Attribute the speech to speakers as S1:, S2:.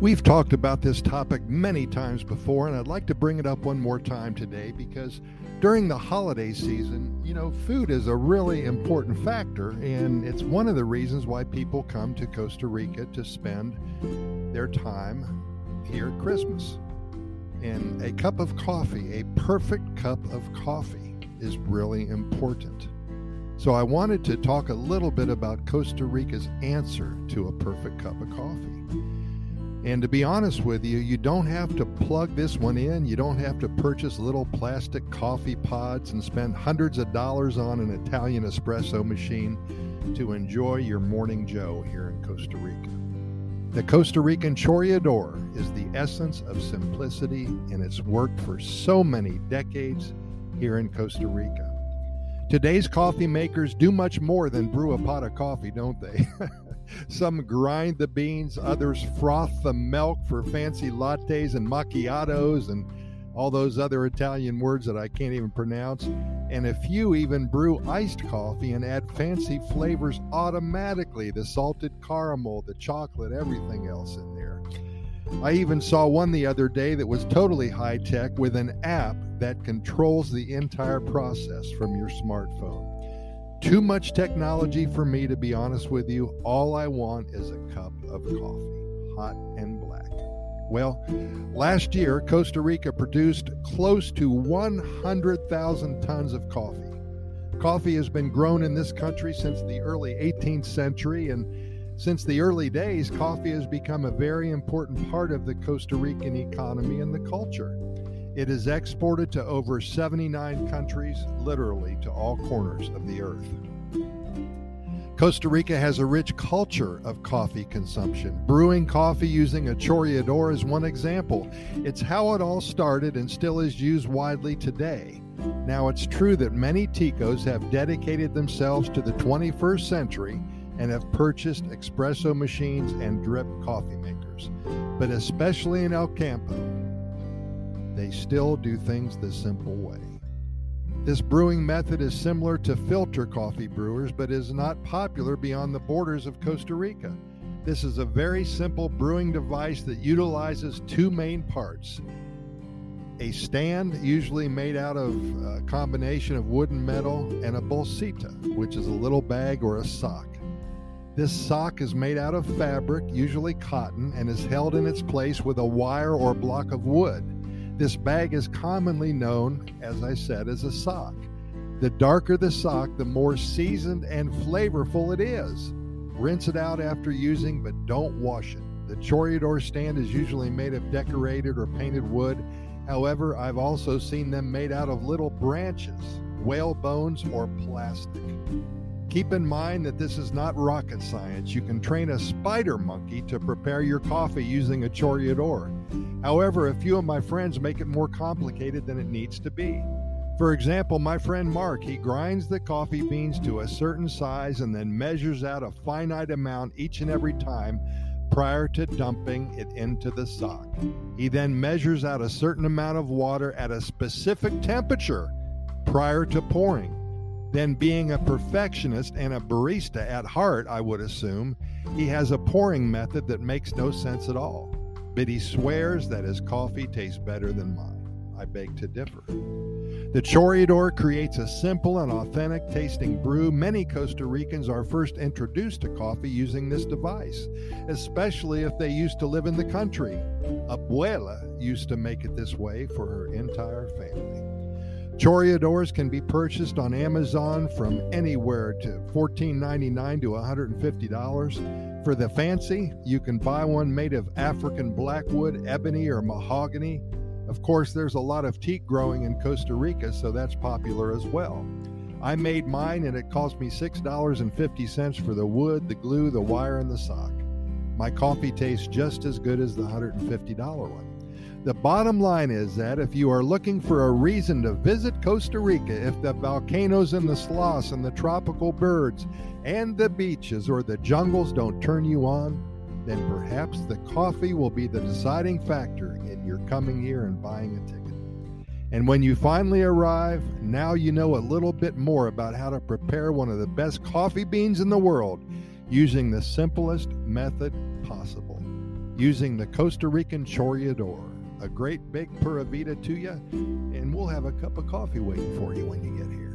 S1: We've talked about this topic many times before, and I'd like to bring it up one more time today because during the holiday season, you know, food is a really important factor, and it's one of the reasons why people come to Costa Rica to spend their time here at Christmas. And a cup of coffee, a perfect cup of coffee, is really important. So I wanted to talk a little bit about Costa Rica's answer to a perfect cup of coffee. And to be honest with you, you don't have to plug this one in. You don't have to purchase little plastic coffee pods and spend hundreds of dollars on an Italian espresso machine to enjoy your morning Joe here in Costa Rica. The Costa Rican Chorreador is the essence of simplicity, and it's worked for so many decades here in Costa Rica. Today's coffee makers do much more than brew a pot of coffee, don't they? Some grind the beans, others froth the milk for fancy lattes and macchiatos and all those other Italian words that I can't even pronounce. And a few even brew iced coffee and add fancy flavors automatically the salted caramel, the chocolate, everything else in there. I even saw one the other day that was totally high tech with an app that controls the entire process from your smartphone. Too much technology for me, to be honest with you. All I want is a cup of coffee, hot and black. Well, last year, Costa Rica produced close to 100,000 tons of coffee. Coffee has been grown in this country since the early 18th century, and since the early days, coffee has become a very important part of the Costa Rican economy and the culture. It is exported to over 79 countries, literally to all corners of the earth. Costa Rica has a rich culture of coffee consumption. Brewing coffee using a chorreador is one example. It's how it all started and still is used widely today. Now, it's true that many ticos have dedicated themselves to the 21st century and have purchased espresso machines and drip coffee makers. But especially in El Campo, they still do things the simple way. This brewing method is similar to filter coffee brewers, but is not popular beyond the borders of Costa Rica. This is a very simple brewing device that utilizes two main parts a stand, usually made out of a combination of wood and metal, and a bolsita, which is a little bag or a sock. This sock is made out of fabric, usually cotton, and is held in its place with a wire or block of wood. This bag is commonly known, as I said, as a sock. The darker the sock, the more seasoned and flavorful it is. Rinse it out after using, but don't wash it. The Chorreador stand is usually made of decorated or painted wood. However, I've also seen them made out of little branches, whale bones, or plastic. Keep in mind that this is not rocket science. You can train a spider monkey to prepare your coffee using a Chorreador. However, a few of my friends make it more complicated than it needs to be. For example, my friend Mark, he grinds the coffee beans to a certain size and then measures out a finite amount each and every time prior to dumping it into the sock. He then measures out a certain amount of water at a specific temperature prior to pouring. Then, being a perfectionist and a barista at heart, I would assume, he has a pouring method that makes no sense at all. But he swears that his coffee tastes better than mine. I beg to differ. The Chorreador creates a simple and authentic tasting brew. Many Costa Ricans are first introduced to coffee using this device, especially if they used to live in the country. Abuela used to make it this way for her entire family. Chorreadors can be purchased on Amazon from anywhere to $14.99 to $150. For the fancy, you can buy one made of African blackwood, ebony, or mahogany. Of course, there's a lot of teak growing in Costa Rica, so that's popular as well. I made mine and it cost me $6.50 for the wood, the glue, the wire, and the sock. My coffee tastes just as good as the $150 one. The bottom line is that if you are looking for a reason to visit Costa Rica, if the volcanoes and the sloths and the tropical birds and the beaches or the jungles don't turn you on, then perhaps the coffee will be the deciding factor in your coming here and buying a ticket. And when you finally arrive, now you know a little bit more about how to prepare one of the best coffee beans in the world using the simplest method possible. using the Costa Rican Chorreador. A great big Pura Vida to you, and we'll have a cup of coffee waiting for you when you get here.